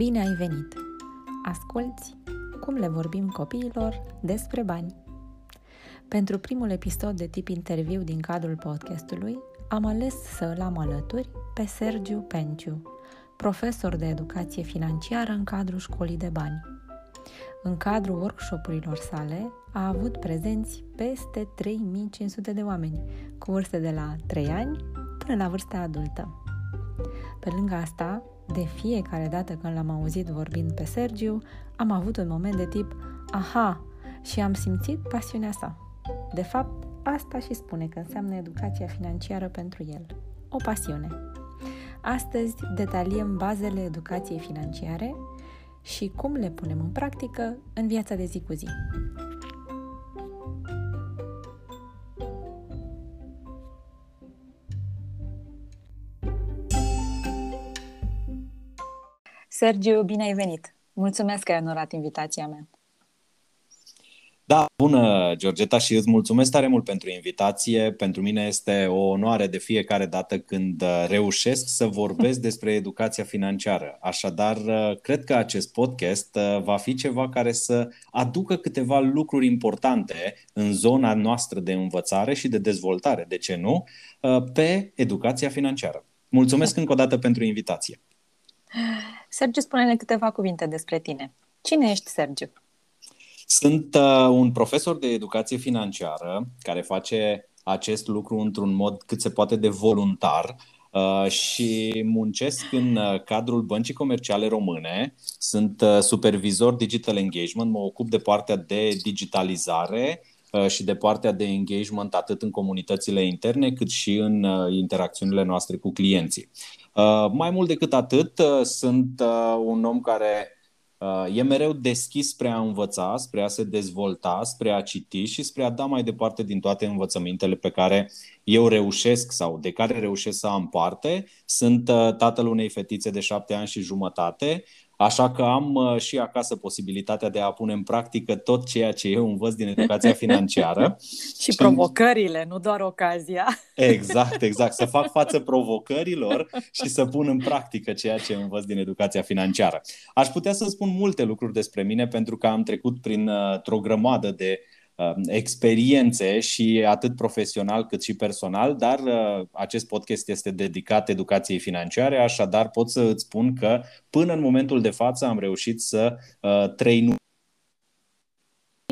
Bine ai venit! Asculți cum le vorbim copiilor despre bani. Pentru primul episod de tip interviu din cadrul podcastului, am ales să îl am alături pe Sergiu Penciu, profesor de educație financiară în cadrul școlii de bani. În cadrul workshopurilor sale a avut prezenți peste 3500 de oameni, cu vârste de la 3 ani până la vârsta adultă. Pe lângă asta, de fiecare dată când l-am auzit vorbind pe Sergiu, am avut un moment de tip aha și am simțit pasiunea sa. De fapt, asta și spune că înseamnă educația financiară pentru el. O pasiune. Astăzi detaliem bazele educației financiare și cum le punem în practică în viața de zi cu zi. Sergiu, bine ai venit! Mulțumesc că ai onorat invitația mea. Da, bună, Georgeta, și îți mulțumesc tare mult pentru invitație. Pentru mine este o onoare de fiecare dată când uh, reușesc să vorbesc despre educația financiară. Așadar, uh, cred că acest podcast uh, va fi ceva care să aducă câteva lucruri importante în zona noastră de învățare și de dezvoltare, de ce nu, pe educația financiară. Mulțumesc încă o dată pentru invitație. Sergiu, spune-ne câteva cuvinte despre tine. Cine ești, Sergiu? Sunt uh, un profesor de educație financiară care face acest lucru într-un mod cât se poate de voluntar uh, și muncesc în uh, cadrul Băncii Comerciale Române. Sunt uh, supervisor digital engagement, mă ocup de partea de digitalizare uh, și de partea de engagement atât în comunitățile interne cât și în uh, interacțiunile noastre cu clienții. Uh, mai mult decât atât, uh, sunt uh, un om care e mereu deschis spre a învăța, spre a se dezvolta, spre a citi și spre a da mai departe din toate învățămintele pe care eu reușesc sau de care reușesc să am parte. Sunt tatăl unei fetițe de șapte ani și jumătate, Așa că am uh, și acasă posibilitatea de a pune în practică tot ceea ce eu învăț din educația financiară. și provocările, nu doar ocazia. Exact, exact. Să fac față provocărilor și să pun în practică ceea ce învăț din educația financiară. Aș putea să spun multe lucruri despre mine pentru că am trecut printr-o uh, grămadă de Um, experiențe și atât profesional cât și personal, dar uh, acest podcast este dedicat educației financiare, așadar pot să îți spun că până în momentul de față am reușit să uh, trăi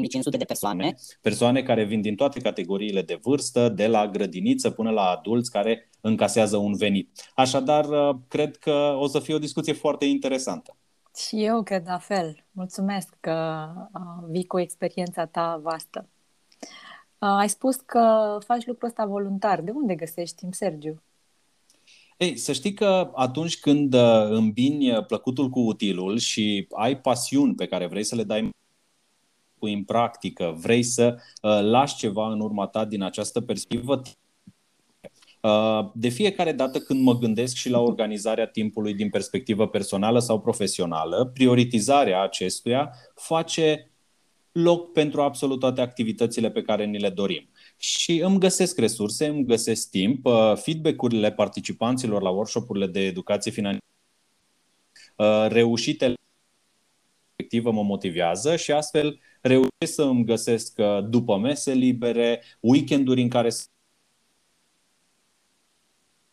500 de persoane, persoane care vin din toate categoriile de vârstă, de la grădiniță până la adulți care încasează un venit. Așadar, uh, cred că o să fie o discuție foarte interesantă. Și eu cred la fel. Mulțumesc că uh, vii cu experiența ta vastă. Uh, ai spus că faci lucrul ăsta voluntar. De unde găsești timp, Sergiu? Ei, să știi că atunci când uh, îmbini plăcutul cu utilul și ai pasiuni pe care vrei să le dai în practică, vrei să uh, lași ceva în urma ta din această perspectivă, Uh, de fiecare dată când mă gândesc și la organizarea timpului din perspectivă personală sau profesională, prioritizarea acestuia face loc pentru absolut toate activitățile pe care ni le dorim. Și îmi găsesc resurse, îmi găsesc timp, uh, feedback-urile participanților la workshopurile de educație financiară, uh, reușitele respectivă mă motivează și astfel reușesc să îmi găsesc după mese libere, weekenduri în care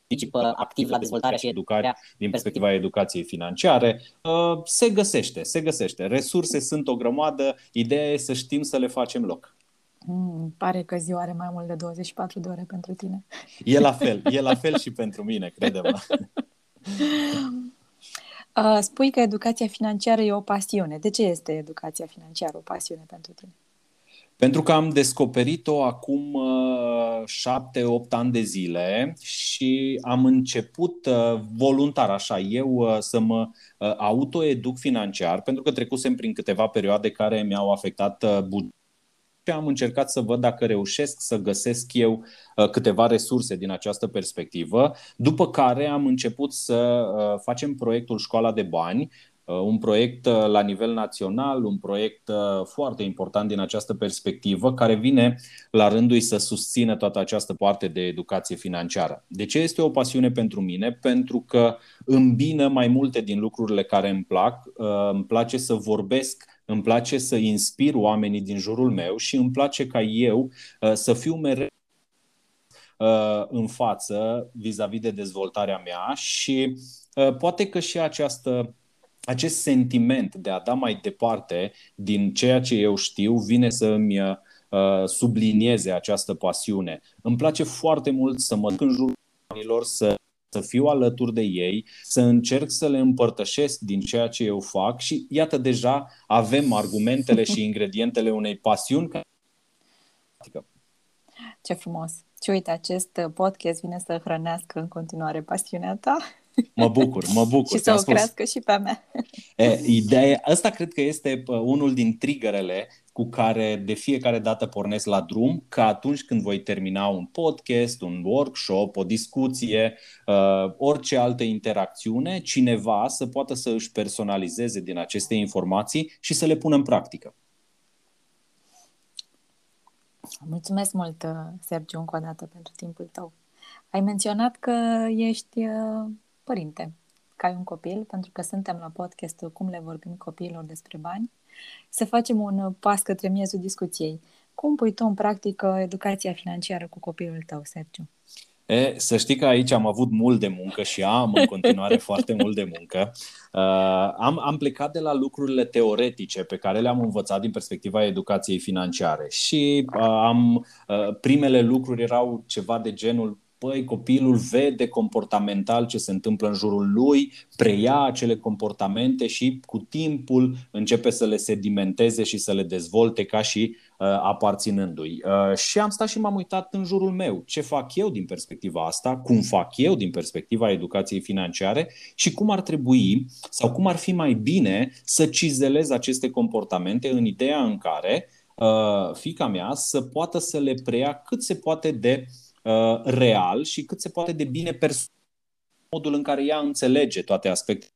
participă activ la dezvoltarea și educarea din perspectiva educației financiare, uh, se găsește, se găsește. Resurse sunt o grămadă, ideea e să știm să le facem loc. Mm, pare că ziua are mai mult de 24 de ore pentru tine. E la fel, e la fel și pentru mine, crede-mă. Uh, spui că educația financiară e o pasiune. De ce este educația financiară o pasiune pentru tine? Pentru că am descoperit-o acum uh, șapte-opt ani de zile și am început uh, voluntar așa eu uh, să mă autoeduc financiar pentru că trecusem prin câteva perioade care mi-au afectat bugetul și am încercat să văd dacă reușesc să găsesc eu câteva resurse din această perspectivă, după care am început să facem proiectul Școala de Bani, Uh, un proiect uh, la nivel național, un proiect uh, foarte important din această perspectivă, care vine la rândul să susțină toată această parte de educație financiară. De ce este o pasiune pentru mine? Pentru că îmbină mai multe din lucrurile care îmi plac. Îmi place să vorbesc îmi place să inspir oamenii din jurul meu și îmi place ca eu să fiu mereu în față vis-a-vis de dezvoltarea mea și poate că și această acest sentiment de a da mai departe din ceea ce eu știu vine să îmi uh, sublinieze această pasiune. Îmi place foarte mult să mă duc în jurul oamenilor, să, să fiu alături de ei, să încerc să le împărtășesc din ceea ce eu fac și iată deja avem argumentele și ingredientele unei pasiuni. Ce frumos! Și uite, acest podcast vine să hrănească în continuare pasiunea ta. Mă bucur, mă bucur. și să o spus. crească și pe mea. E, ideea, asta cred că este unul din triggerele cu care de fiecare dată pornesc la drum, că atunci când voi termina un podcast, un workshop, o discuție, uh, orice altă interacțiune, cineva să poată să își personalizeze din aceste informații și să le pună în practică. Mulțumesc mult, uh, Sergiu, încă o dată pentru timpul tău. Ai menționat că ești uh, părinte, că ai un copil, pentru că suntem la podcastul Cum le vorbim copiilor despre bani, să facem un pas către miezul discuției. Cum pui tu în practică educația financiară cu copilul tău, Sergiu? E, să știi că aici am avut mult de muncă și am în continuare foarte mult de muncă. Uh, am, am plecat de la lucrurile teoretice pe care le-am învățat din perspectiva educației financiare și uh, am uh, primele lucruri erau ceva de genul păi, copilul vede comportamental ce se întâmplă în jurul lui, preia acele comportamente și cu timpul începe să le sedimenteze și să le dezvolte ca și uh, aparținându-i. Uh, și am stat și m-am uitat în jurul meu. Ce fac eu din perspectiva asta, cum fac eu din perspectiva educației financiare și cum ar trebui sau cum ar fi mai bine să cizelez aceste comportamente în ideea în care uh, fica mea să poată să le preia cât se poate de uh, Uh, real și cât se poate de bine personal modul în care ea înțelege toate aspectele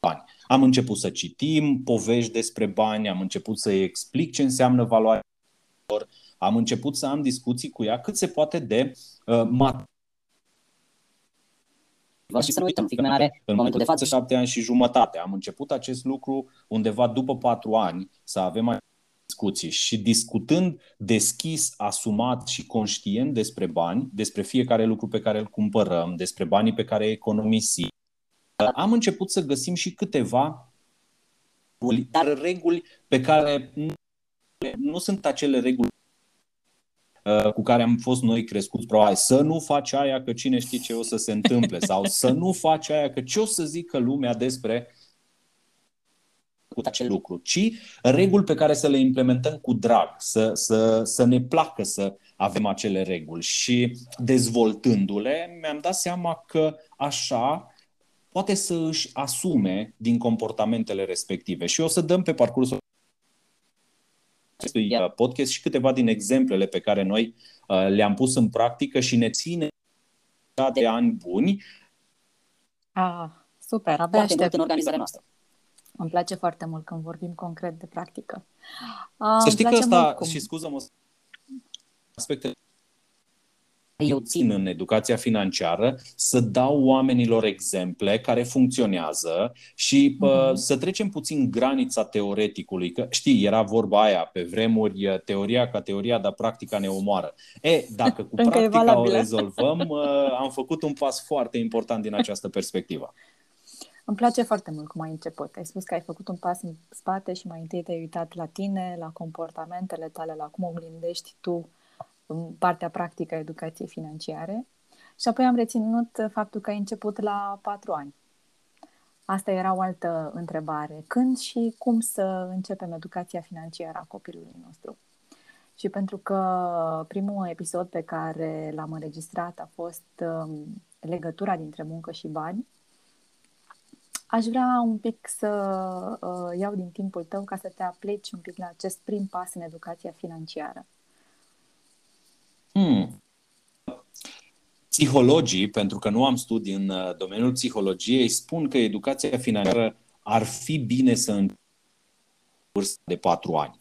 bani. Am început să citim povești despre bani, am început să-i explic ce înseamnă valoarea lor, am început să am discuții cu ea cât se poate de uh, mat- și să nu uităm, fiica mea are în momentul de față șapte ani și jumătate. Am început acest lucru undeva după patru ani, să avem discuții și discutând deschis, asumat și conștient despre bani, despre fiecare lucru pe care îl cumpărăm, despre banii pe care îi economisim, am început să găsim și câteva reguli, dar reguli pe care nu, nu sunt acele reguli uh, cu care am fost noi crescuți, probabil, să nu faci aia că cine știe ce o să se întâmple sau să nu faci aia că ce o să zică lumea despre făcut acel lucru, ci reguli pe care să le implementăm cu drag, să, să, să ne placă să avem acele reguli. Și dezvoltându-le, mi-am dat seama că așa poate să își asume din comportamentele respective. Și o să dăm pe parcursul acestui uh, podcast și câteva din exemplele pe care noi uh, le-am pus în practică și ne ține de ani buni. Ah, super, abia aștept în organizarea noastră. Îmi place foarte mult când vorbim concret de practică. Să știi că asta, și scuză-mă, aspecte eu țin în educația financiară să dau oamenilor exemple care funcționează și uh-huh. să trecem puțin granița teoreticului. Că știi, era vorba aia pe vremuri, teoria ca teoria, dar practica ne omoară. E, dacă cu practica o rezolvăm, am făcut un pas foarte important din această perspectivă. Îmi place foarte mult cum ai început. Ai spus că ai făcut un pas în spate și mai întâi te-ai uitat la tine, la comportamentele tale, la cum oglindești tu în partea practică a educației financiare. Și apoi am reținut faptul că ai început la patru ani. Asta era o altă întrebare. Când și cum să începem educația financiară a copilului nostru? Și pentru că primul episod pe care l-am înregistrat a fost um, legătura dintre muncă și bani, Aș vrea un pic să uh, iau din timpul tău ca să te apleci un pic la acest prim pas în educația financiară. Hmm. Psihologii, pentru că nu am studii în uh, domeniul psihologiei, spun că educația financiară ar fi bine să încep vârstă de patru ani.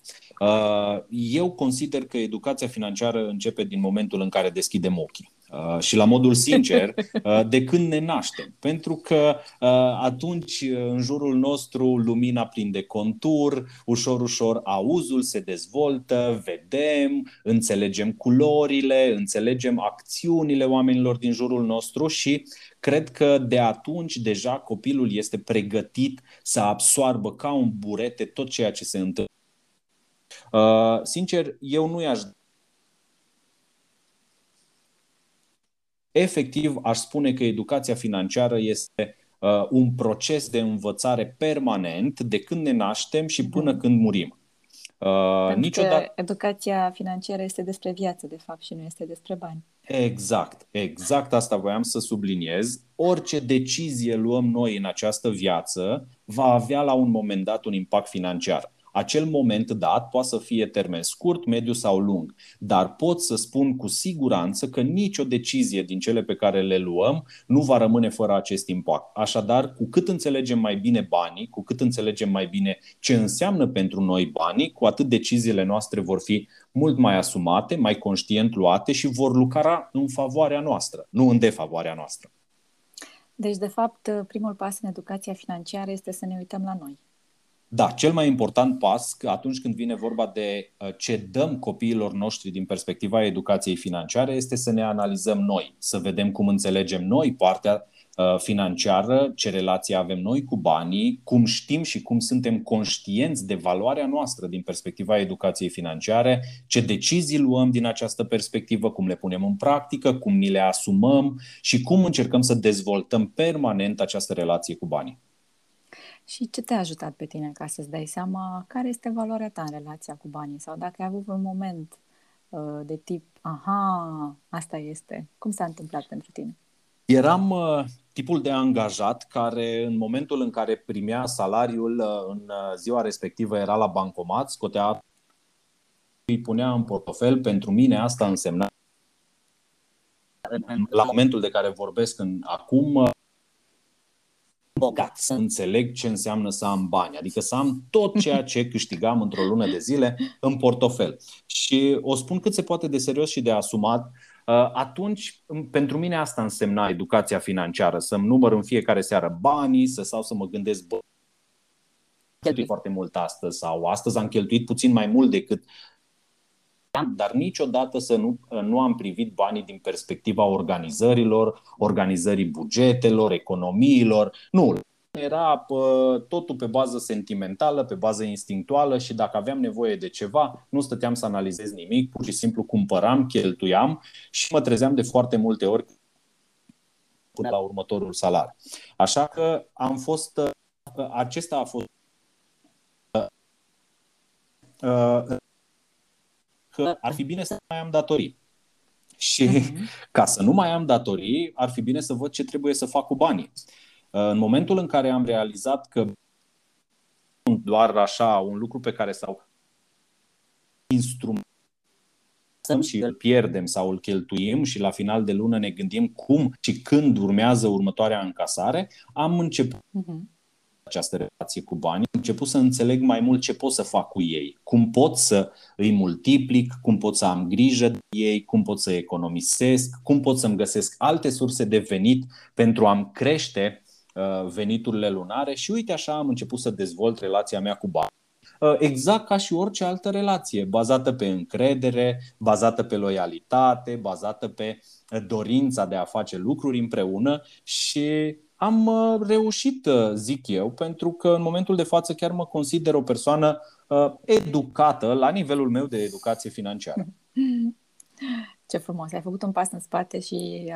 Eu consider că educația financiară începe din momentul în care deschidem ochii. Uh, și la modul sincer, uh, de când ne naștem. Pentru că uh, atunci în jurul nostru lumina prinde contur, ușor, ușor auzul se dezvoltă, vedem, înțelegem culorile, înțelegem acțiunile oamenilor din jurul nostru și cred că de atunci deja copilul este pregătit să absoarbă ca un burete tot ceea ce se întâmplă. Sincer, eu nu i-aș efectiv aș spune că educația financiară este uh, un proces de învățare permanent de când ne naștem și până mhm. când murim. Uh, Pentru niciodată... că educația financiară este despre viață, de fapt, și nu este despre bani. Exact, exact asta voiam să subliniez. Orice decizie luăm noi în această viață va avea la un moment dat un impact financiar. Acel moment dat poate să fie termen scurt, mediu sau lung, dar pot să spun cu siguranță că nicio decizie din cele pe care le luăm nu va rămâne fără acest impact. Așadar, cu cât înțelegem mai bine banii, cu cât înțelegem mai bine ce înseamnă pentru noi banii, cu atât deciziile noastre vor fi mult mai asumate, mai conștient luate și vor lucra în favoarea noastră, nu în defavoarea noastră. Deci, de fapt, primul pas în educația financiară este să ne uităm la noi. Da, cel mai important pas atunci când vine vorba de uh, ce dăm copiilor noștri din perspectiva educației financiare este să ne analizăm noi, să vedem cum înțelegem noi partea uh, financiară, ce relație avem noi cu banii, cum știm și cum suntem conștienți de valoarea noastră din perspectiva educației financiare, ce decizii luăm din această perspectivă, cum le punem în practică, cum ni le asumăm și cum încercăm să dezvoltăm permanent această relație cu banii. Și ce te-a ajutat pe tine ca să-ți dai seama care este valoarea ta în relația cu banii? Sau dacă ai avut un moment uh, de tip, aha, asta este. Cum s-a întâmplat pentru tine? Eram uh, tipul de angajat care în momentul în care primea salariul uh, în uh, ziua respectivă era la bancomat, scotea îi punea în portofel. Pentru mine asta însemna la momentul de care vorbesc în acum uh, bogat, să înțeleg ce înseamnă să am bani, adică să am tot ceea ce câștigam într-o lună de zile în portofel. Și o spun cât se poate de serios și de asumat, uh, atunci pentru mine asta însemna educația financiară, să-mi număr în fiecare seară banii, să sau să mă gândesc, bă, cheltui foarte mult astăzi sau astăzi am cheltuit puțin mai mult decât dar niciodată să nu, nu am privit banii din perspectiva organizărilor, organizării bugetelor, economiilor. Nu, era totul pe bază sentimentală, pe bază instinctuală și dacă aveam nevoie de ceva, nu stăteam să analizez nimic, pur și simplu cumpăram, cheltuiam și mă trezeam de foarte multe ori până la următorul salariu. Așa că am fost, acesta a fost că ar fi bine să mai am datorii. Și uh-huh. ca să nu mai am datorii, ar fi bine să văd ce trebuie să fac cu banii. În momentul în care am realizat că doar așa un lucru pe care sau instrument și îl pierdem sau îl cheltuim și la final de lună ne gândim cum și când urmează următoarea încasare, am început uh-huh această relație cu banii, am început să înțeleg mai mult ce pot să fac cu ei, cum pot să îi multiplic, cum pot să am grijă de ei, cum pot să economisesc, cum pot să-mi găsesc alte surse de venit pentru a-mi crește uh, veniturile lunare și uite așa am început să dezvolt relația mea cu bani. Uh, exact ca și orice altă relație, bazată pe încredere, bazată pe loialitate, bazată pe dorința de a face lucruri împreună și am uh, reușit, uh, zic eu, pentru că în momentul de față chiar mă consider o persoană uh, educată la nivelul meu de educație financiară. Ce frumos! Ai făcut un pas în spate și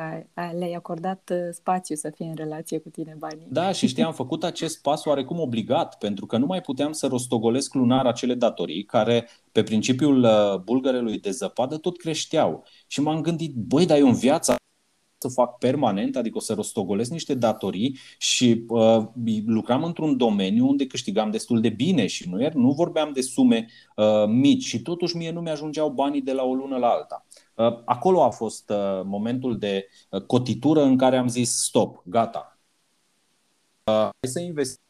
le-ai acordat spațiu să fie în relație cu tine banii. Da, și știi, am făcut acest pas oarecum obligat, pentru că nu mai puteam să rostogolesc lunar acele datorii care, pe principiul bulgărelui de zăpadă, tot creșteau. Și m-am gândit, băi, dar eu în viața să fac permanent, adică o să rostogolesc niște datorii și uh, lucram într-un domeniu unde câștigam destul de bine și nu, nu vorbeam de sume uh, mici și totuși mie nu mi-ajungeau banii de la o lună la alta. Uh, acolo a fost uh, momentul de uh, cotitură în care am zis stop, gata. Uh, hai să investim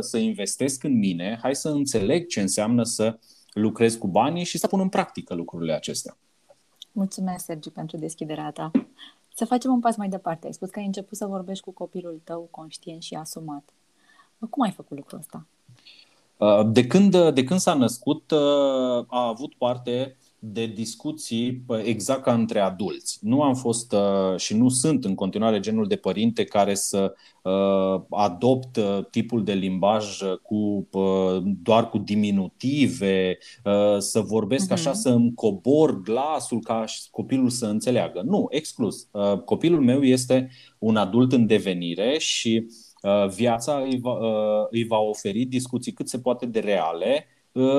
să investesc în mine, hai să înțeleg ce înseamnă să lucrez cu banii și să pun în practică lucrurile acestea. Mulțumesc, Sergiu, pentru deschiderea ta. Să facem un pas mai departe. Ai spus că ai început să vorbești cu copilul tău conștient și asumat. Cum ai făcut lucrul ăsta? Uh, de când, de când s-a născut, uh, a avut parte de discuții exact ca între adulți. Nu am fost uh, și nu sunt în continuare genul de părinte care să adopt tipul de limbaj cu doar cu diminutive, să vorbesc așa, mhm. să îmi cobor glasul ca copilul să înțeleagă. Nu, exclus. Copilul meu este un adult în devenire și viața îi va, îi va oferi discuții cât se poate de reale Uh,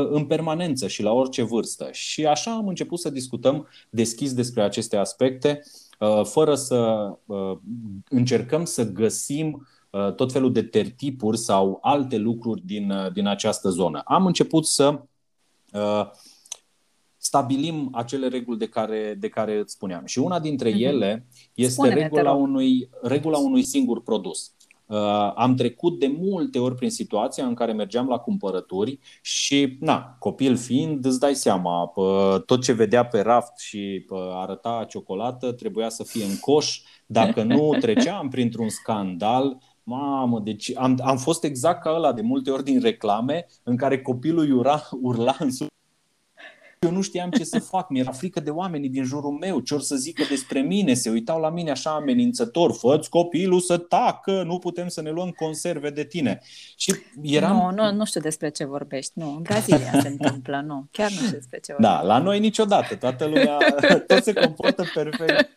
în permanență și la orice vârstă. Și așa am început să discutăm deschis despre aceste aspecte, uh, fără să uh, încercăm să găsim tot felul de tertipuri sau alte lucruri din, din această zonă. Am început să stabilim acele reguli de care, de care îți spuneam. Și una dintre mhm. ele este regula unui, regula unui singur produs. Uh, am trecut de multe ori prin situația în care mergeam la cumpărături și, na, copil fiind, îți dai seama, tot ce vedea pe raft și arăta ciocolată trebuia să fie în coș. Dacă nu treceam printr-un scandal, Mamă, deci am, am fost exact ca ăla de multe ori din reclame în care copilul urla, urla în sus eu nu știam ce să fac, mi-era frică de oamenii din jurul meu, ce or să zică despre mine, se uitau la mine așa amenințător, fă copilul să tacă, nu putem să ne luăm conserve de tine. Și eram... Nu, nu, nu știu despre ce vorbești, nu, în Brazilia se întâmplă, nu, chiar nu știu despre ce da, vorbești. Da, la noi niciodată, toată lumea, tot se comportă perfect.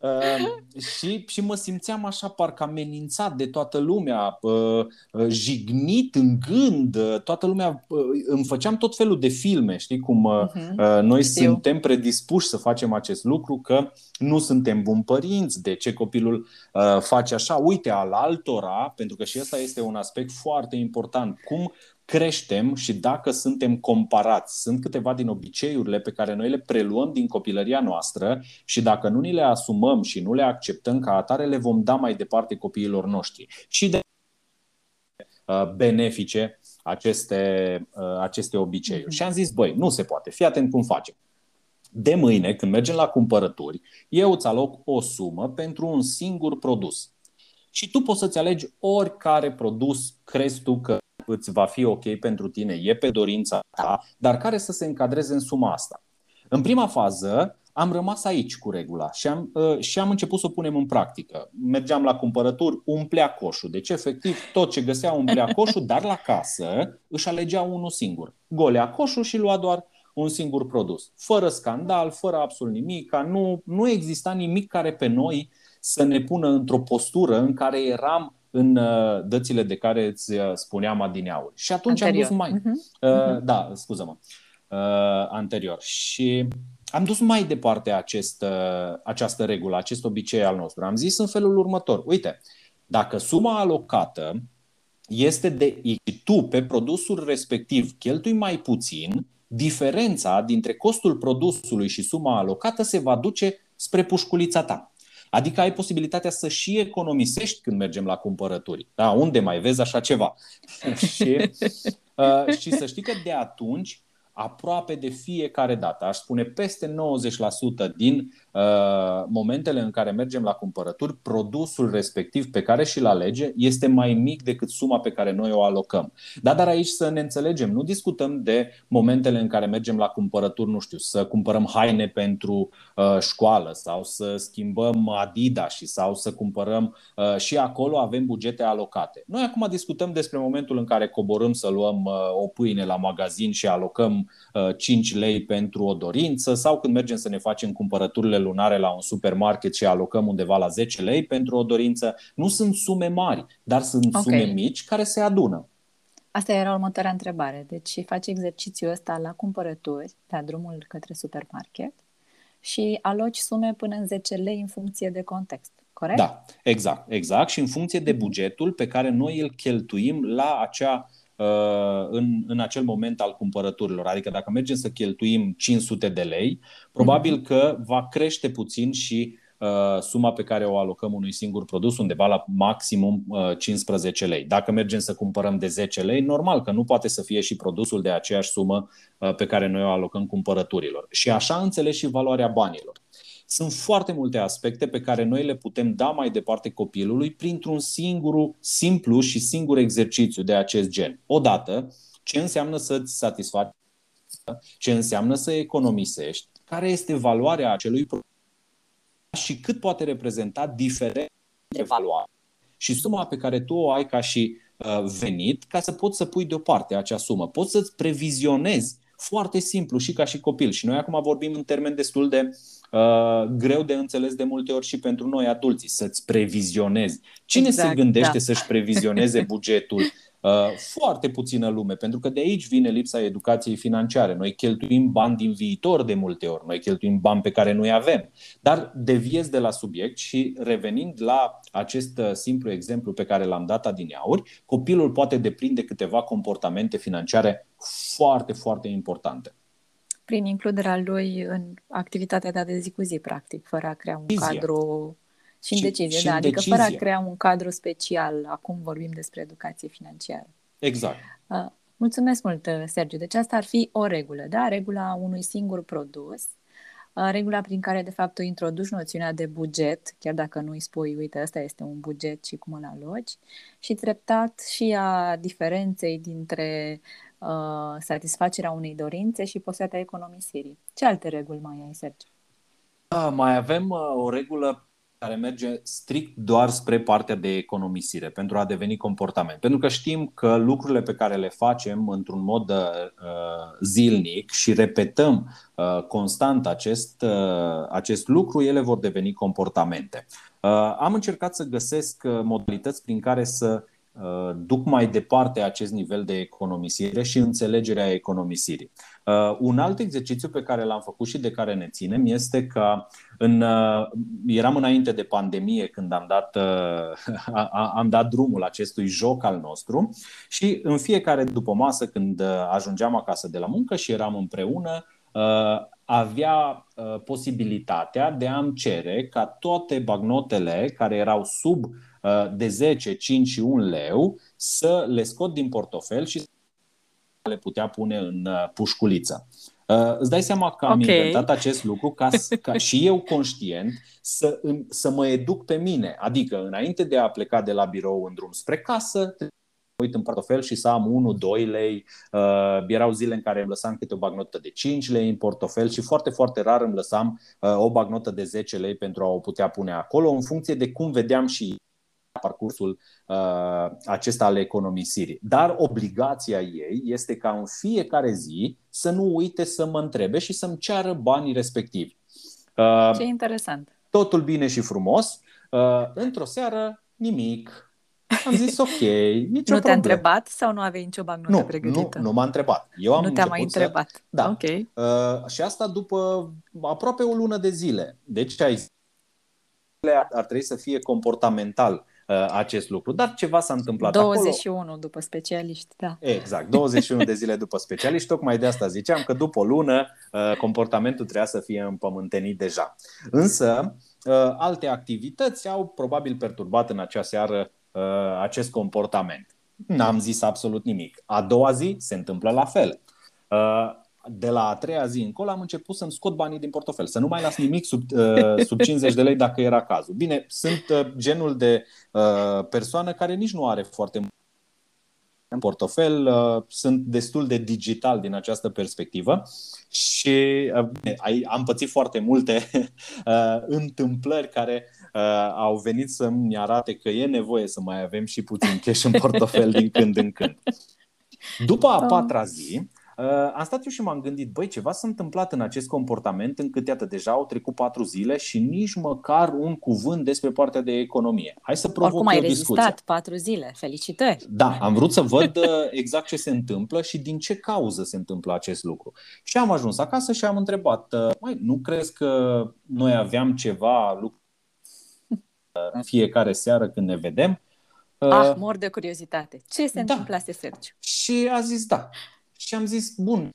Uh, și, și mă simțeam așa parcă amenințat de toată lumea, uh, uh, jignit în gând, uh, toată lumea, uh, îmi făceam tot felul de filme, știi cum uh, uh, noi Știu. suntem predispuși să facem acest lucru, că nu suntem buni părinți, de ce copilul uh, face așa, uite al altora, pentru că și ăsta este un aspect foarte important, cum creștem și dacă suntem comparați. Sunt câteva din obiceiurile pe care noi le preluăm din copilăria noastră și dacă nu ni le asumăm și nu le acceptăm ca atare, le vom da mai departe copiilor noștri. Și de uh, benefice aceste, uh, aceste obiceiuri. Mm-hmm. Și am zis, băi, nu se poate, fii atent cum facem. De mâine, când mergem la cumpărături, eu îți aloc o sumă pentru un singur produs. Și tu poți să-ți alegi oricare produs crezi tu că îți va fi ok pentru tine, e pe dorința ta, dar care să se încadreze în suma asta. În prima fază am rămas aici cu regula și am, uh, și am început să o punem în practică. Mergeam la cumpărături, umplea coșul. Deci, efectiv, tot ce găsea umplea coșul, dar la casă își alegea unul singur. Golea coșul și lua doar un singur produs. Fără scandal, fără absolut nimic. Nu, nu exista nimic care pe noi să ne pună într-o postură în care eram în uh, dățile de care îți uh, spuneam adineauri. Și atunci anterior. am dus mai. Uh-huh. Uh, da, scuză-mă. Uh, anterior. Și am dus mai departe acest, uh, această regulă, acest obicei al nostru. Am zis în felul următor. Uite, dacă suma alocată este de și tu pe produsul respectiv cheltui mai puțin, diferența dintre costul produsului și suma alocată se va duce spre pușculița ta. Adică ai posibilitatea să și economisești când mergem la cumpărături. Da, unde mai vezi așa ceva? și, uh, și să știi că de atunci aproape de fiecare dată, aș spune peste 90% din uh, momentele în care mergem la cumpărături, produsul respectiv pe care și-l alege este mai mic decât suma pe care noi o alocăm. Da, dar aici să ne înțelegem, nu discutăm de momentele în care mergem la cumpărături, nu știu, să cumpărăm haine pentru uh, școală sau să schimbăm Adidas și sau să cumpărăm uh, și acolo avem bugete alocate. Noi acum discutăm despre momentul în care coborâm să luăm uh, o pâine la magazin și alocăm 5 uh, lei pentru o dorință sau când mergem să ne facem cumpărăturile lunare la un supermarket și alocăm undeva la 10 lei pentru o dorință. Nu sunt sume mari, dar sunt okay. sume mici care se adună. Asta era următoarea întrebare. Deci faci exercițiul ăsta la cumpărături, la drumul către supermarket și aloci sume până în 10 lei în funcție de context. Corect? Da, exact, exact. Și în funcție de bugetul pe care noi îl cheltuim la acea Uh, în, în acel moment al cumpărăturilor. Adică dacă mergem să cheltuim 500 de lei, probabil mhm. că va crește puțin și uh, suma pe care o alocăm unui singur produs undeva la maximum uh, 15 lei. Dacă mergem să cumpărăm de 10 lei, normal că nu poate să fie și produsul de aceeași sumă uh, pe care noi o alocăm cumpărăturilor. Și așa înțeles și valoarea banilor. Sunt foarte multe aspecte pe care noi le putem da mai departe copilului printr-un singur, simplu și singur exercițiu de acest gen. Odată, ce înseamnă să-ți satisfaci, ce înseamnă să economisești, care este valoarea acelui produs și cât poate reprezenta diferența de valoare și suma pe care tu o ai ca și uh, venit ca să poți să pui deoparte acea sumă. Poți să-ți previzionezi foarte simplu și ca și copil. Și noi acum vorbim în termen destul de uh, greu de înțeles de multe ori și pentru noi adulții, să-ți previzionezi. Cine Exact, se gândește da. să-și previzioneze bugetul? Uh, foarte puțină lume, pentru că de aici vine lipsa educației financiare. Noi cheltuim bani din viitor de multe ori, noi cheltuim bani pe care nu-i avem. Dar deviez de la subiect și revenind la acest uh, simplu exemplu pe care l-am dat adineauri, copilul poate deprinde câteva comportamente financiare foarte, foarte importante. Prin includerea lui în activitatea de zi cu zi, practic, fără a crea un Decizia. cadru și în Și- decizie, și da, în adică fără a decizie. crea un cadru special. Acum vorbim despre educație financiară. Exact. Uh, Mulțumesc mult, uh, Sergiu. Deci asta ar fi o regulă, da? Regula unui singur produs, uh, regula prin care, de fapt, tu introduci noțiunea de buget, chiar dacă nu îi spui, uite, ăsta este un buget și cum îl aloci, și treptat și a diferenței dintre uh, satisfacerea unei dorințe și posibilitatea economisirii. Ce alte reguli mai ai, Sergiu? Da, mai avem uh, o regulă care merge strict doar spre partea de economisire, pentru a deveni comportament. Pentru că știm că lucrurile pe care le facem într-un mod uh, zilnic și repetăm uh, constant acest, uh, acest lucru, ele vor deveni comportamente. Uh, am încercat să găsesc uh, modalități prin care să uh, duc mai departe acest nivel de economisire și înțelegerea economisirii. Uh, un alt exercițiu pe care l-am făcut și de care ne ținem este că în, uh, eram înainte de pandemie când am dat, uh, a- a- am dat drumul acestui joc al nostru și în fiecare după masă când uh, ajungeam acasă de la muncă și eram împreună, uh, avea uh, posibilitatea de a-mi cere ca toate bagnotele care erau sub uh, de 10, 5 și 1 leu să le scot din portofel și le putea pune în uh, pușculiță. Uh, îți dai seama că am Ok. inventat acest lucru ca, s- ca și eu conștient să, îmi- să mă educ pe mine. Adică înainte de a pleca de la birou în drum spre casă, trebuie să mă uit în portofel și să am 1-2 lei. Uh, erau zile în care îmi lăsam câte o bagnotă de 5 lei în portofel și foarte, foarte rar îmi lăsam uh, o bagnotă de 10 lei pentru a o putea pune acolo, în funcție de cum vedeam și parcursul uh, acesta al economisirii. Dar obligația ei este ca în fiecare zi să nu uite să mă întrebe și să-mi ceară banii respectivi. Uh, Ce interesant. totul bine și frumos. Uh, într-o seară, nimic. Am zis ok, nicio nu te-a problemă. întrebat sau nu aveai nicio bagnotă Nu, nu, pregătită? nu m-a întrebat. Eu am nu te-a mai început să- întrebat. Da. Ok. Uh, și asta după aproape o lună de zile. Deci ai zis, ar, ar trebui să fie comportamental uh, acest lucru. Dar ceva s-a întâmplat acolo. 21 după specialiști, da. Exact, 21 de zile după specialiști, tocmai de asta ziceam că după o lună uh, comportamentul trebuia să fie împământenit deja. Însă, uh, alte activități au probabil perturbat în acea seară uh, acest comportament. N-am zis absolut nimic. A doua zi se întâmplă la fel. Uh, De la a treia zi încolo am început să-mi scot banii din portofel, să nu mai las nimic sub, uh, sub 50 de lei dacă era cazul. Bine, sunt uh, genul de uh, persoană care nici nu are foarte mult în portofel, uh, sunt destul de digital din această perspectivă și uh, bine, ai- am pățit foarte multe uh, întâmplări care uh, au venit să-mi arate că e nevoie să mai avem și puțin cash în portofel din când în când. După a patra zi, uh, am stat eu și m-am gândit, băi, ceva s-a întâmplat în acest comportament încât, iată, deja au trecut patru zile și nici măcar un cuvânt despre partea de economie. Hai să provoc Oricum ai o discuție. rezistat patru zile. Felicitări! Da, am vrut să văd uh, exact ce se întâmplă și din ce cauză se întâmplă acest lucru. Și am ajuns acasă și am întrebat, uh, mai nu crezi că noi aveam ceva lucru uh, în fiecare seară când ne vedem? Uh, Ah, mor de curiozitate. Ce se da. întâmplase, Sergiu? Și a zis da. Și am zis, bun.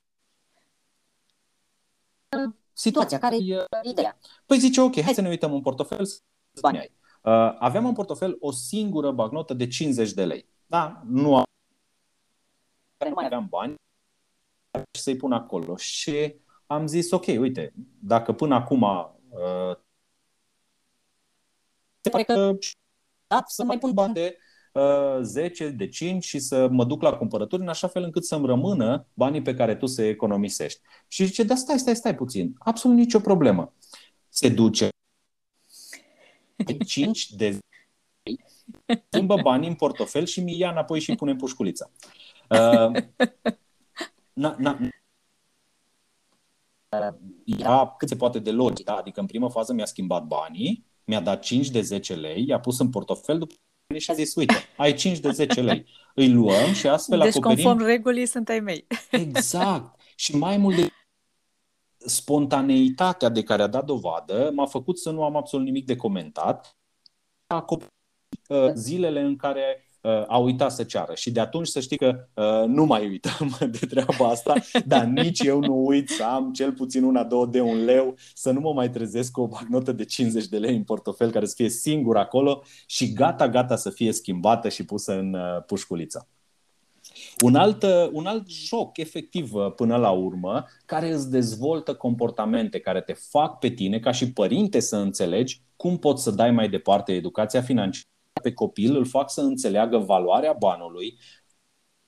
situația, care e ideea. Păi zice, ok, hai să ne uităm în portofel, să bani ai. Uh, aveam în portofel o singură bagnotă de 50 de lei. Da, nu am- Care nu mai avea. aveam bani și să-i pun acolo. Și am zis, ok, uite, dacă până acum uh, Se pare că dat să mai pun bani de uh, 10, de 5 și să mă duc la cumpărături în așa fel încât să-mi rămână banii pe care tu să economisești. Și zice, da stai, stai, stai puțin, absolut nicio problemă. Se duce de 5 de schimbă banii în portofel și mi ia înapoi și pune în pușculița. Uh, na, na, era cât se poate de logic, da? adică în primă fază mi-a schimbat banii, mi-a dat 5 de 10 lei, i-a pus în portofel, după care și a zis, uite, ai 5 de 10 lei, îi luăm și astfel Deci, acoperim conform regulii, sunt ai mei. Exact. Și mai mult de spontaneitatea de care a dat dovadă m-a făcut să nu am absolut nimic de comentat. A acoperit uh, zilele în care uh, a uitat să ceară. Și de atunci să știi că uh, nu mai uităm de treaba asta, dar nici eu nu uit să am cel puțin una, două de un leu, să nu mă mai trezesc cu o bagnotă de 50 de lei în portofel care să fie singur acolo și gata, gata să fie schimbată și pusă în uh, pușculița. Un alt, uh, un alt joc, efectiv, uh, până la urmă, care îți dezvoltă comportamente, care te fac pe tine, ca și părinte, să înțelegi cum poți să dai mai departe educația financiară pe copil, îl fac să înțeleagă valoarea banului,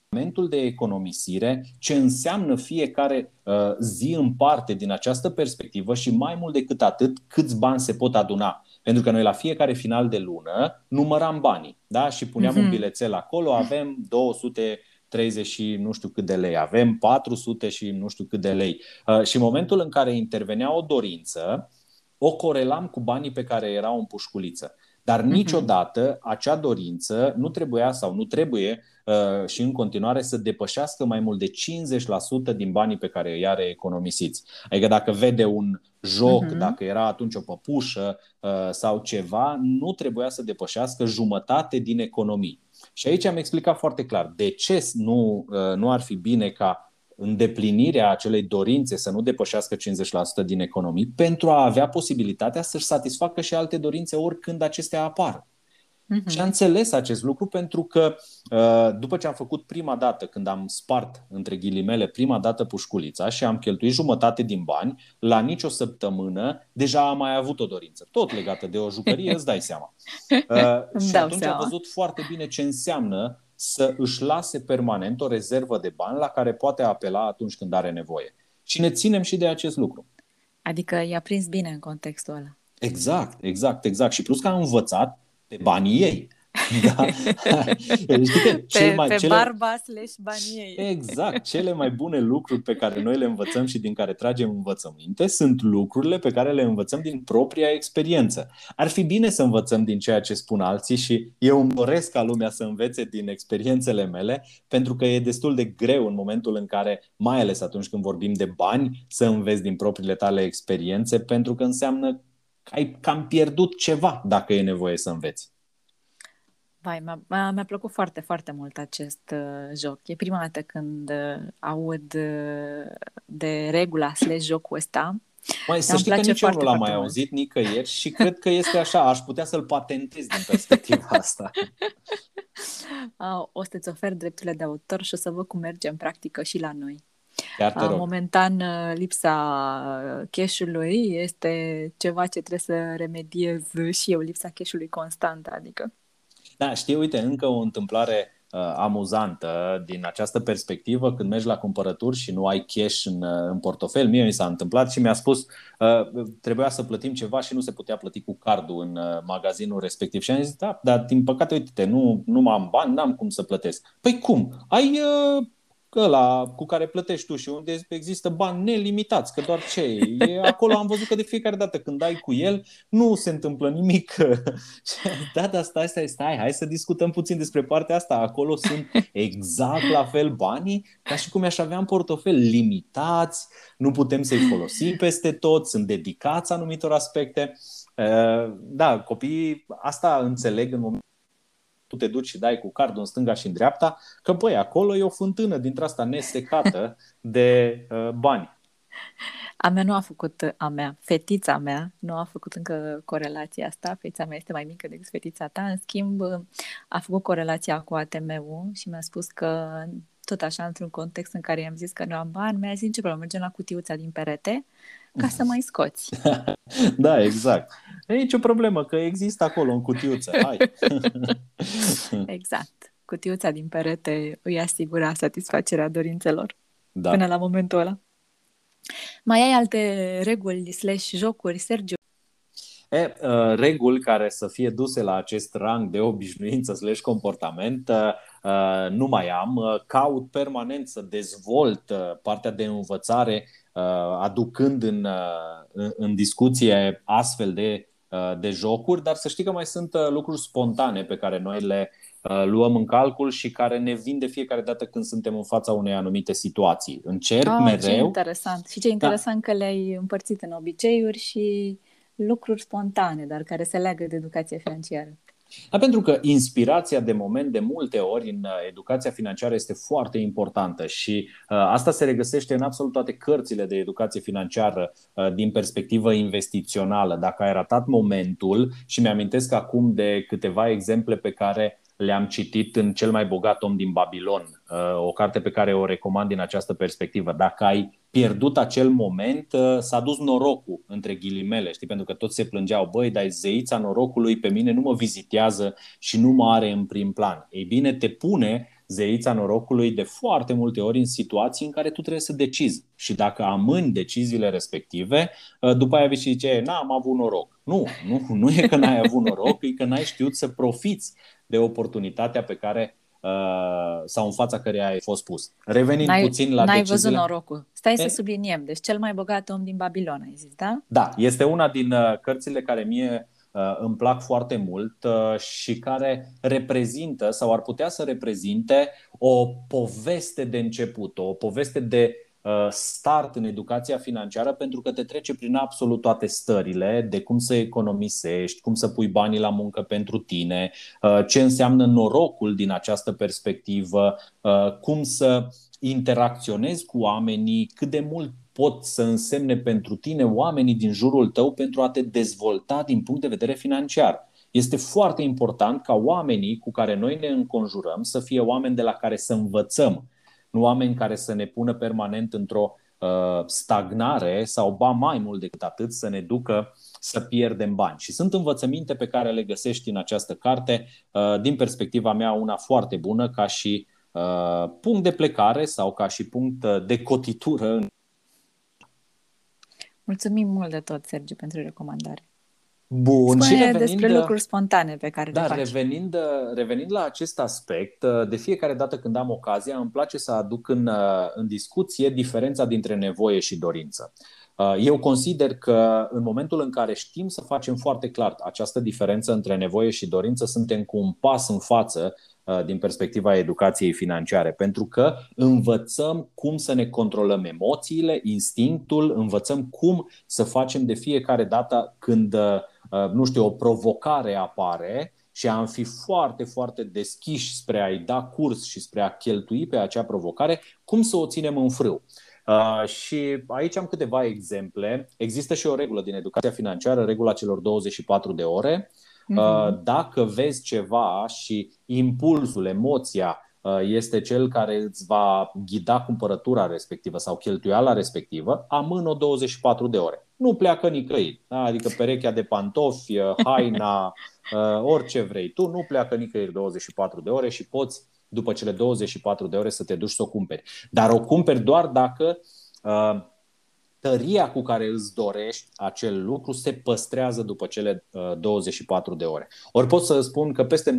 momentul de economisire, ce înseamnă fiecare uh, zi în parte din această perspectivă și mai mult decât atât, câți bani se pot aduna. Pentru că noi la fiecare final de lună număram banii da? și puneam Mhm. un bilețel acolo, avem 230 și nu știu cât de lei, avem 400 și nu știu cât de lei. Uh, și în momentul în care intervenea o dorință, o corelam cu banii pe care erau în pușculiță. Dar niciodată acea dorință nu trebuia sau nu trebuie uh, și în continuare să depășească mai mult de 50% din banii pe care îi are economisiți. Adică dacă vede un joc, Mhm. dacă era atunci o păpușă uh, sau ceva, nu trebuia să depășească jumătate din economii. Și aici am explicat foarte clar de ce nu, uh, nu ar fi bine ca îndeplinirea acelei dorințe să nu depășească 50% din economii pentru a avea posibilitatea să-și satisfacă și alte dorințe oricând acestea apar. Mhm. Și am înțeles acest lucru pentru că uh, după ce am făcut prima dată, când am spart, între ghilimele, prima dată pușculița și am cheltuit jumătate din bani, la nicio săptămână deja am mai avut o dorință. Tot legată de o jucărie, îți dai seama. Uh, Îmi și dau atunci seama. am văzut foarte bine ce înseamnă să își lase permanent o rezervă de bani la care poate apela atunci când are nevoie. Și ne ținem și de acest lucru. Adică i-a prins bine în contextul ăla. Exact, exact, exact. Și plus că am învățat pe banii ei. Da? Știi că Pe, cel mai, pe cele, barba slash banii ei. Exact, cele mai bune lucruri pe care noi le învățăm și din care tragem învățăminte sunt lucrurile pe care le învățăm din propria experiență. Ar fi bine să învățăm din ceea ce spun alții și eu îmi doresc ca lumea să învețe din experiențele mele, pentru că e destul de greu în momentul în care, mai ales atunci când vorbim de bani, să înveți din propriile tale experiențe, pentru că înseamnă că ai cam pierdut ceva dacă e nevoie să înveți. Vai, mi-a, mi-a mi-a plăcut foarte, foarte mult acest uh, joc. E prima dată când uh, aud uh, de regula slash jocul ăsta. Mai să Îmi știi că place nici eu nu foarte, l-am foarte mai mult. auzit nicăieri și cred că este așa, aș putea să-l patentez din perspectiva asta. Uh, o să-ți ofer drepturile de autor și o să văd cum merge în practică și la noi. Chiar te Uh, rog. Momentan, uh, lipsa cash-ului este ceva ce trebuie să remediez și eu, lipsa cash-ului constantă, adică. Da, știi, uite, încă o întâmplare uh, amuzantă din această perspectivă, când mergi la cumpărături și nu ai cash în, uh, în portofel. Mie mi s-a întâmplat și mi-a spus uh, trebuia să plătim ceva și nu se putea plăti cu cardul în uh, magazinul respectiv. Și am zis, da, dar din păcate, uite, nu, nu am bani, n-am cum să plătesc. Păi cum? Ai uh, ăla cu care plătești tu și unde există bani nelimitați, că doar ce e? e acolo am văzut că de fiecare dată când dai cu el, nu se întâmplă nimic. Și am zis, da, da, stai, stai, stai, hai să discutăm puțin despre partea asta. Acolo sunt exact la fel banii, ca și cum i-aș avea în portofel, limitați, nu putem să-i folosim peste tot, sunt dedicați anumitor aspecte. Uh, Da, copiii asta înțeleg în momentul tu te duci și dai cu cardul în stânga și în dreapta, că băi, acolo e o fântână dintre asta nesecată de uh, bani. A mea nu a făcut, a mea, fetița mea nu a făcut încă corelația asta. Fetița mea este mai mică decât fetița ta. În schimb, a făcut corelația cu ATM-ul și mi-a spus că tot așa, într-un context în care i-am zis că nu am bani, mi-a zis ce problemă, mergem la cutiuța din perete ca să mai scoți. da, exact. E nicio problemă, că există acolo în cutiuță. Hai! exact. Cutiuța din perete îi asigura satisfacerea dorințelor Da. până la momentul ăla. Mai ai alte reguli slash jocuri, Sergiu? E, uh, reguli care să fie duse la acest rang de obișnuință slash comportament uh, uh, nu mai am. Uh, Caut permanent să dezvolt uh, partea de învățare uh, aducând în, uh, în- în discuție astfel de, uh, de jocuri, dar să știi că mai sunt uh, lucruri spontane pe care noi le uh, luăm în calcul și care ne vin de fiecare dată când suntem în fața unei anumite situații. Încerc Ah, ce mereu interesant. Și ce interesant că le-ai împărțit în obiceiuri și lucruri spontane, dar care se leagă de educația financiară. Da, pentru că inspirația de moment, de multe ori, în uh, educația financiară este foarte importantă și uh, asta se regăsește în absolut toate cărțile de educație financiară uh, din perspectivă investițională. Dacă ai ratat momentul, și mi-amintesc acum de câteva exemple pe care le-am citit în Cel mai bogat om din Babilon, uh, o carte pe care o recomand din această perspectivă. Dacă ai pierdut acel moment, uh, s-a dus norocul, între ghilimele, știi, pentru că toți se plângeau, băi, dar zeița norocului pe mine nu mă vizitează și nu mă are în prim plan. Ei bine, te pune zeița norocului de foarte multe ori în situații în care tu trebuie să decizi. Și dacă amâni deciziile respective, uh, după aia vii și zice, n-am avut noroc. Nu, nu, nu e că n-ai avut noroc, e că n-ai știut să profiți de oportunitatea pe care uh, sau în fața care ai fost pus. Revenind N-ai, puțin la n-ai deciziile... văzut norocul. Stai E- să subliniem. Deci cel mai bogat om din Babilon, ai zis, da? Da, este una din uh, cărțile care mie uh, îmi plac foarte mult uh, și care reprezintă sau ar putea să reprezinte o poveste de început, o poveste de uh, start în educația financiară pentru că te trece prin absolut toate stările de cum să economisești, cum să pui banii la muncă pentru tine, uh, ce înseamnă norocul din această perspectivă, uh, cum să interacționezi cu oamenii, cât de mult pot să însemne pentru tine oamenii din jurul tău pentru a te dezvolta din punct de vedere financiar. Este foarte important ca oamenii cu care noi ne înconjurăm să fie oameni de la care să învățăm, nu oameni care să ne pună permanent într-o uh, stagnare sau, ba mai mult decât atât, să ne ducă să pierdem bani. Și sunt învățăminte pe care le găsești în această carte, uh, din perspectiva mea, una foarte bună ca și uh, punct de plecare sau ca și punct uh, de cotitură în Mulțumim mult de tot, Sergiu, pentru recomandare. Bun, și Spune revenind, despre lucruri spontane pe care da, le faci. revenind, revenind la acest aspect, de fiecare dată când am ocazia, îmi place să aduc în, în discuție diferența dintre nevoie și dorință. Eu consider că în momentul în care știm să facem foarte clar această diferență între nevoie și dorință, suntem cu un pas în față din perspectiva educației financiare, pentru că învățăm cum să ne controlăm emoțiile, instinctul, învățăm cum să facem de fiecare dată când, nu știu, o provocare apare și am fi foarte, foarte deschiși spre a-i da curs și spre a cheltui pe acea provocare, cum să o ținem în frâu. Uh, și aici am câteva exemple. Există și o regulă din educația financiară, regula celor 24 de ore. Uh, dacă vezi ceva și impulsul, emoția uh, este cel care îți va ghida cumpărătura respectivă sau cheltuiala respectivă, amână-o 24 de ore. Nu pleacă nicăieri. Da? Adică perechea de pantofi, uh, haina, uh, orice vrei tu, nu pleacă nicăieri 24 de ore și poți după cele 24 de ore să te duci să o cumperi. Dar o cumperi doar dacă uh, tăria cu care îți dorești acel lucru se păstrează după cele uh, 24 de ore. Ori pot să spun că peste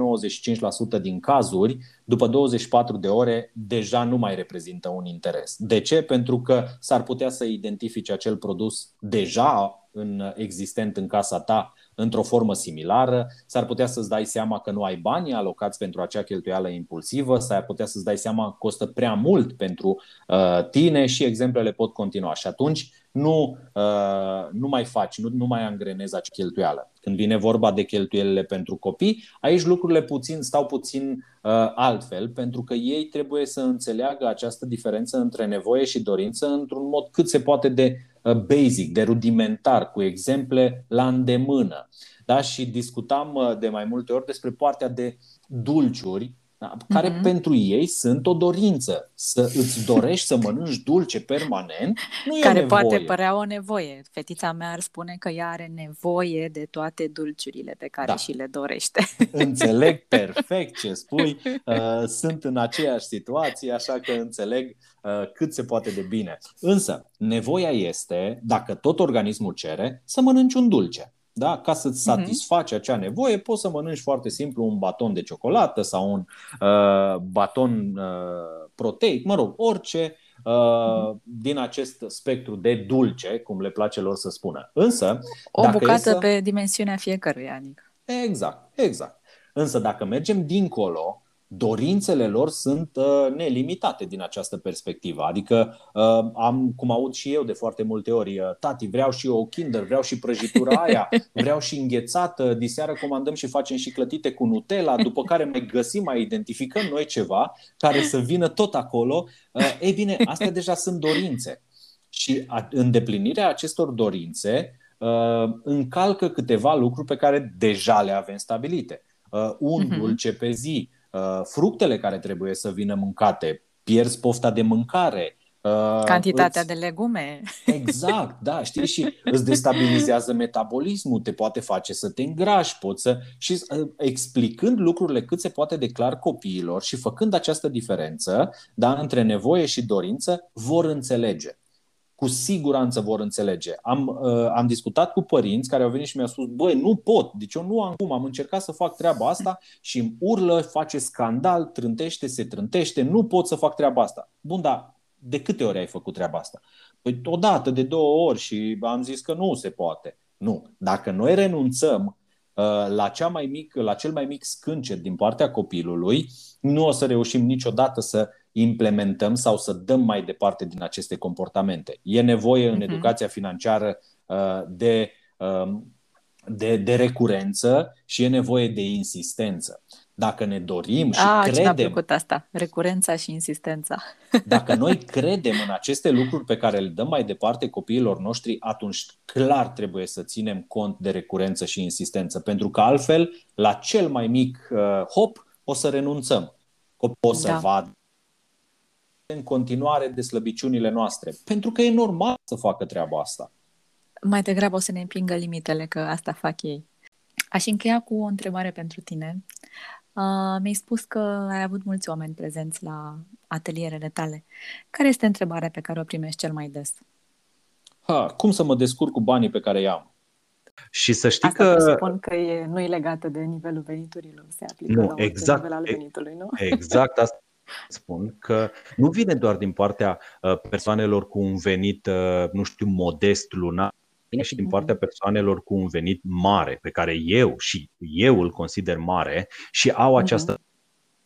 95% din cazuri, după 24 de ore, deja nu mai reprezintă un interes. De ce? Pentru că s-ar putea să identifici acel produs deja în, existent în casa ta într-o formă similară, s-ar putea să-ți dai seama că nu ai bani alocați pentru acea cheltuială impulsivă, s-ar putea să-ți dai seama că costă prea mult pentru uh, tine și exemplele pot continua. Și atunci nu, uh, nu mai faci, nu, nu mai angrenezi acea cheltuială. Când vine vorba de cheltuielile pentru copii, aici lucrurile puțin stau puțin uh, altfel, pentru că ei trebuie să înțeleagă această diferență între nevoie și dorință într-un mod cât se poate de uh, basic, de rudimentar, cu exemple la îndemână. Da? Și discutam uh, de mai multe ori despre partea de dulciuri da? care mm-hmm. pentru ei sunt o dorință. Să îți dorești să mănânci dulce permanent nu e Care nevoie. poate părea o nevoie. Fetița mea ar spune că ea are nevoie de toate dulciurile pe care Da. și le dorește. Înțeleg perfect ce spui. Uh, Sunt în aceeași situație, așa că înțeleg uh, cât se poate de bine. Însă, nevoia este, dacă tot organismul cere, să mănânci un dulce. Da? Ca să-ți satisfaci acea nevoie, poți să mănânci foarte simplu un baton de ciocolată sau un uh, baton uh, proteic, mă rog, orice uh, din acest spectru de dulce, cum le place lor să spună. Însă, O dacă e bucată să- pe dimensiunea fiecăruia, Anic. Exact, exact. Însă dacă mergem dincolo, dorințele lor sunt uh, nelimitate din această perspectivă. Adică uh, am, cum aud și eu de foarte multe ori, uh, tati, vreau și eu o Kinder, vreau și prăjitura aia, vreau și înghețată, diseară comandăm și facem și clătite cu Nutella, după care mai găsim, mai identificăm noi ceva care să vină tot acolo. Uh, ei bine, astea deja sunt dorințe. Și a- îndeplinirea acestor dorințe uh, încalcă câteva lucruri pe care deja le avem stabilite. Uh, un Mhm. dulce pe zi, uh, fructele care trebuie să vină mâncate, pierzi pofta de mâncare. uh, Cantitatea îți- de legume. Exact, da, știi, și îți destabilizează metabolismul, te poate face să te îngrași, poți să... Și uh, explicând lucrurile cât se poate de clar copiilor și făcând această diferență da, între nevoie și dorință, vor înțelege. Cu siguranță vor înțelege. Am, uh, am discutat cu părinți care au venit și mi-au spus, băi, nu pot, deci eu nu am cum, am încercat să fac treaba asta și îmi urlă, face scandal, trântește, se trântește, nu pot să fac treaba asta. Bun, dar de câte ori ai făcut treaba asta? Păi odată, de două ori și am zis că nu se poate. Nu. Dacă noi renunțăm uh, la, cea mai mic, la cel mai mic scâncet din partea copilului, nu o să reușim niciodată să implementăm sau să dăm mai departe din aceste comportamente. E nevoie în Mhm. educația financiară uh, de, um, de, de recurență și e nevoie de insistență. Dacă ne dorim și Ah, ce mi-a credem plăcut asta. Recurența și insistența. dacă noi credem în aceste lucruri pe care le dăm mai departe copiilor noștri, atunci clar trebuie să ținem cont de recurență și insistență, pentru că altfel, la cel mai mic uh, hop, o să renunțăm. Copiii o să Da. vadă în continuare de slăbiciunile noastre, pentru că e normal să facă treaba asta. Mai degrabă o să ne împingă limitele, că asta fac ei. Aș încheia cu o întrebare pentru tine. Uh, mi-ai spus că ai avut mulți oameni prezenți la atelierele tale. Care este întrebarea pe care o primești cel mai des? Ha, cum să mă descurc cu banii pe care i-am? Și să știi Asta că... presupun că e, nu e legată de nivelul veniturilor, se aplică Nu, la orice exact. nivel al E- venitului, nu? Exact asta spun, că nu vine doar din partea uh, persoanelor cu un venit, uh, nu știu, modest lunar, vine și din Mhm. partea persoanelor cu un venit mare, pe care eu și eu îl consider mare și au această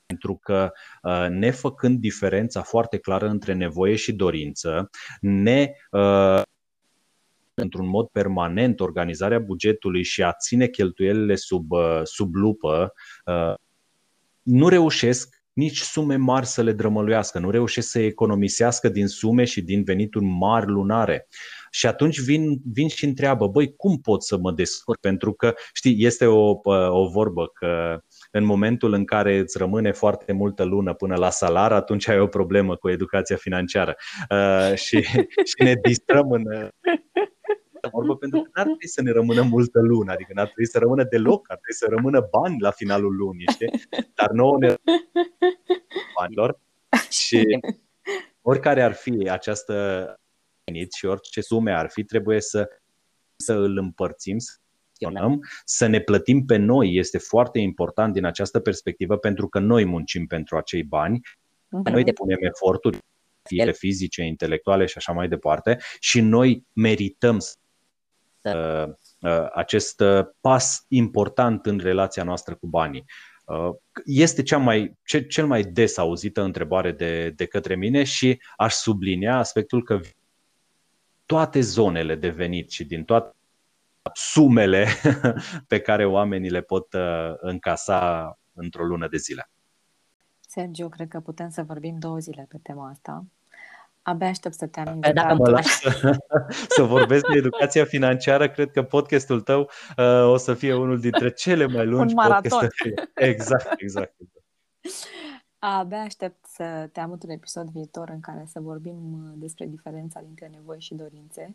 pentru că uh, nefăcând diferența foarte clară între nevoie și dorință, ne uh, într-un mod permanent organizarea bugetului și a ține cheltuielile sub, uh, sub lupă, uh, nu reușesc nici sume mari să le drămăluiască, nu reușesc să economisească din sume și din venituri mari lunare. Și atunci vin, vin și întreabă, băi, cum pot să mă descurc? Pentru că, știi, este o, o vorbă că în momentul în care îți rămâne foarte multă lună până la salar, atunci ai o problemă cu educația financiară. Uh, și, și ne distrăm în vorbă pentru că n-ar trebui să ne rămână multă lună, adică n-ar trebui să rămână deloc, ar trebui să rămână bani la finalul lunii, știi? Dar nouă ne banilor și oricare ar fi această venit și orice sume ar fi, trebuie să, să îl împărțim, să gestionăm, să ne plătim pe noi. Este foarte important din această perspectivă pentru că noi muncim pentru acei bani, noi depunem eforturi fie fizice, intelectuale și așa mai departe și noi merităm uh, uh, acest uh, pas important în relația noastră cu banii. Uh, este cea mai, ce, cel mai des auzită întrebare de, de către mine și aș sublinia aspectul că toate zonele de venit și din toate sumele pe care oamenii le pot uh, încasa într-o lună de zile. Sergio, cred că putem să vorbim două zile pe tema asta. Abia aștept să te am invitat. Dacă mă las să, să vorbesc de educația financiară, cred că podcastul tău uh, o să fie unul dintre cele mai lungi Un maraton. Exact, exact. Abia aștept să te am într-un episod viitor în care să vorbim uh, despre diferența dintre nevoi și dorințe.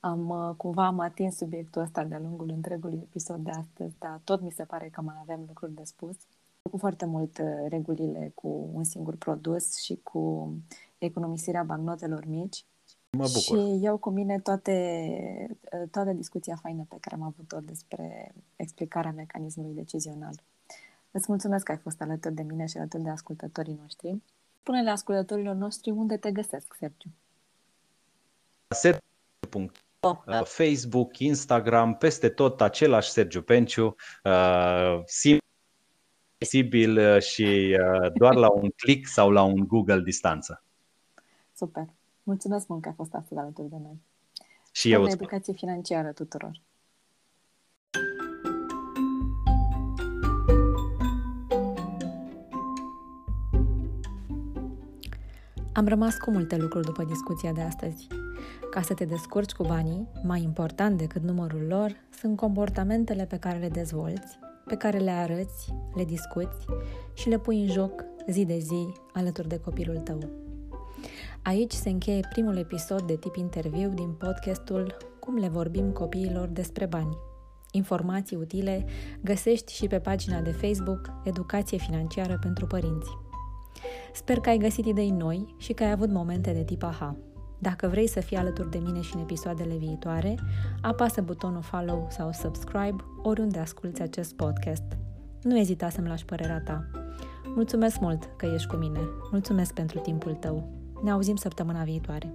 Am uh, cumva am atins subiectul ăsta de-a lungul întregului episod de astăzi, dar tot mi se pare că mai avem lucruri de spus. Cu foarte mult uh, regulile cu un singur produs și cu economisirea bancnotelor mici. Mă bucur. Și iau cu mine toate, toată discuția faină pe care am avut-o despre explicarea mecanismului decizional. Îți mulțumesc că ai fost alături de mine și alături de ascultătorii noștri. Spune-le ascultătorilor noștri unde te găsesc, Sergiu. Sergiu. Oh, da. Facebook, Instagram, peste tot același Sergiu Penciu, uh, simbil uh, și uh, doar la un click sau la un Google distanță. Super. Mulțumesc mult că ai fost astăzi alături de noi. Și eu. educație financiară tuturor. Am rămas cu multe lucruri după discuția de astăzi. Ca să te descurci cu banii, mai important decât numărul lor, sunt comportamentele pe care le dezvolți, pe care le arăți, le discuți și le pui în joc zi de zi alături de copilul tău. Aici se încheie primul episod de tip interviu din podcastul Cum le vorbim copiilor despre bani. Informații utile găsești și pe pagina de Facebook Educație financiară pentru părinți. Sper că ai găsit idei noi și că ai avut momente de tip aha. Dacă vrei să fii alături de mine și în episoadele viitoare, apasă butonul follow sau subscribe oriunde asculti acest podcast. Nu ezita să-mi lași părerea ta. Mulțumesc mult că ești cu mine. Mulțumesc pentru timpul tău. Ne auzim săptămâna viitoare.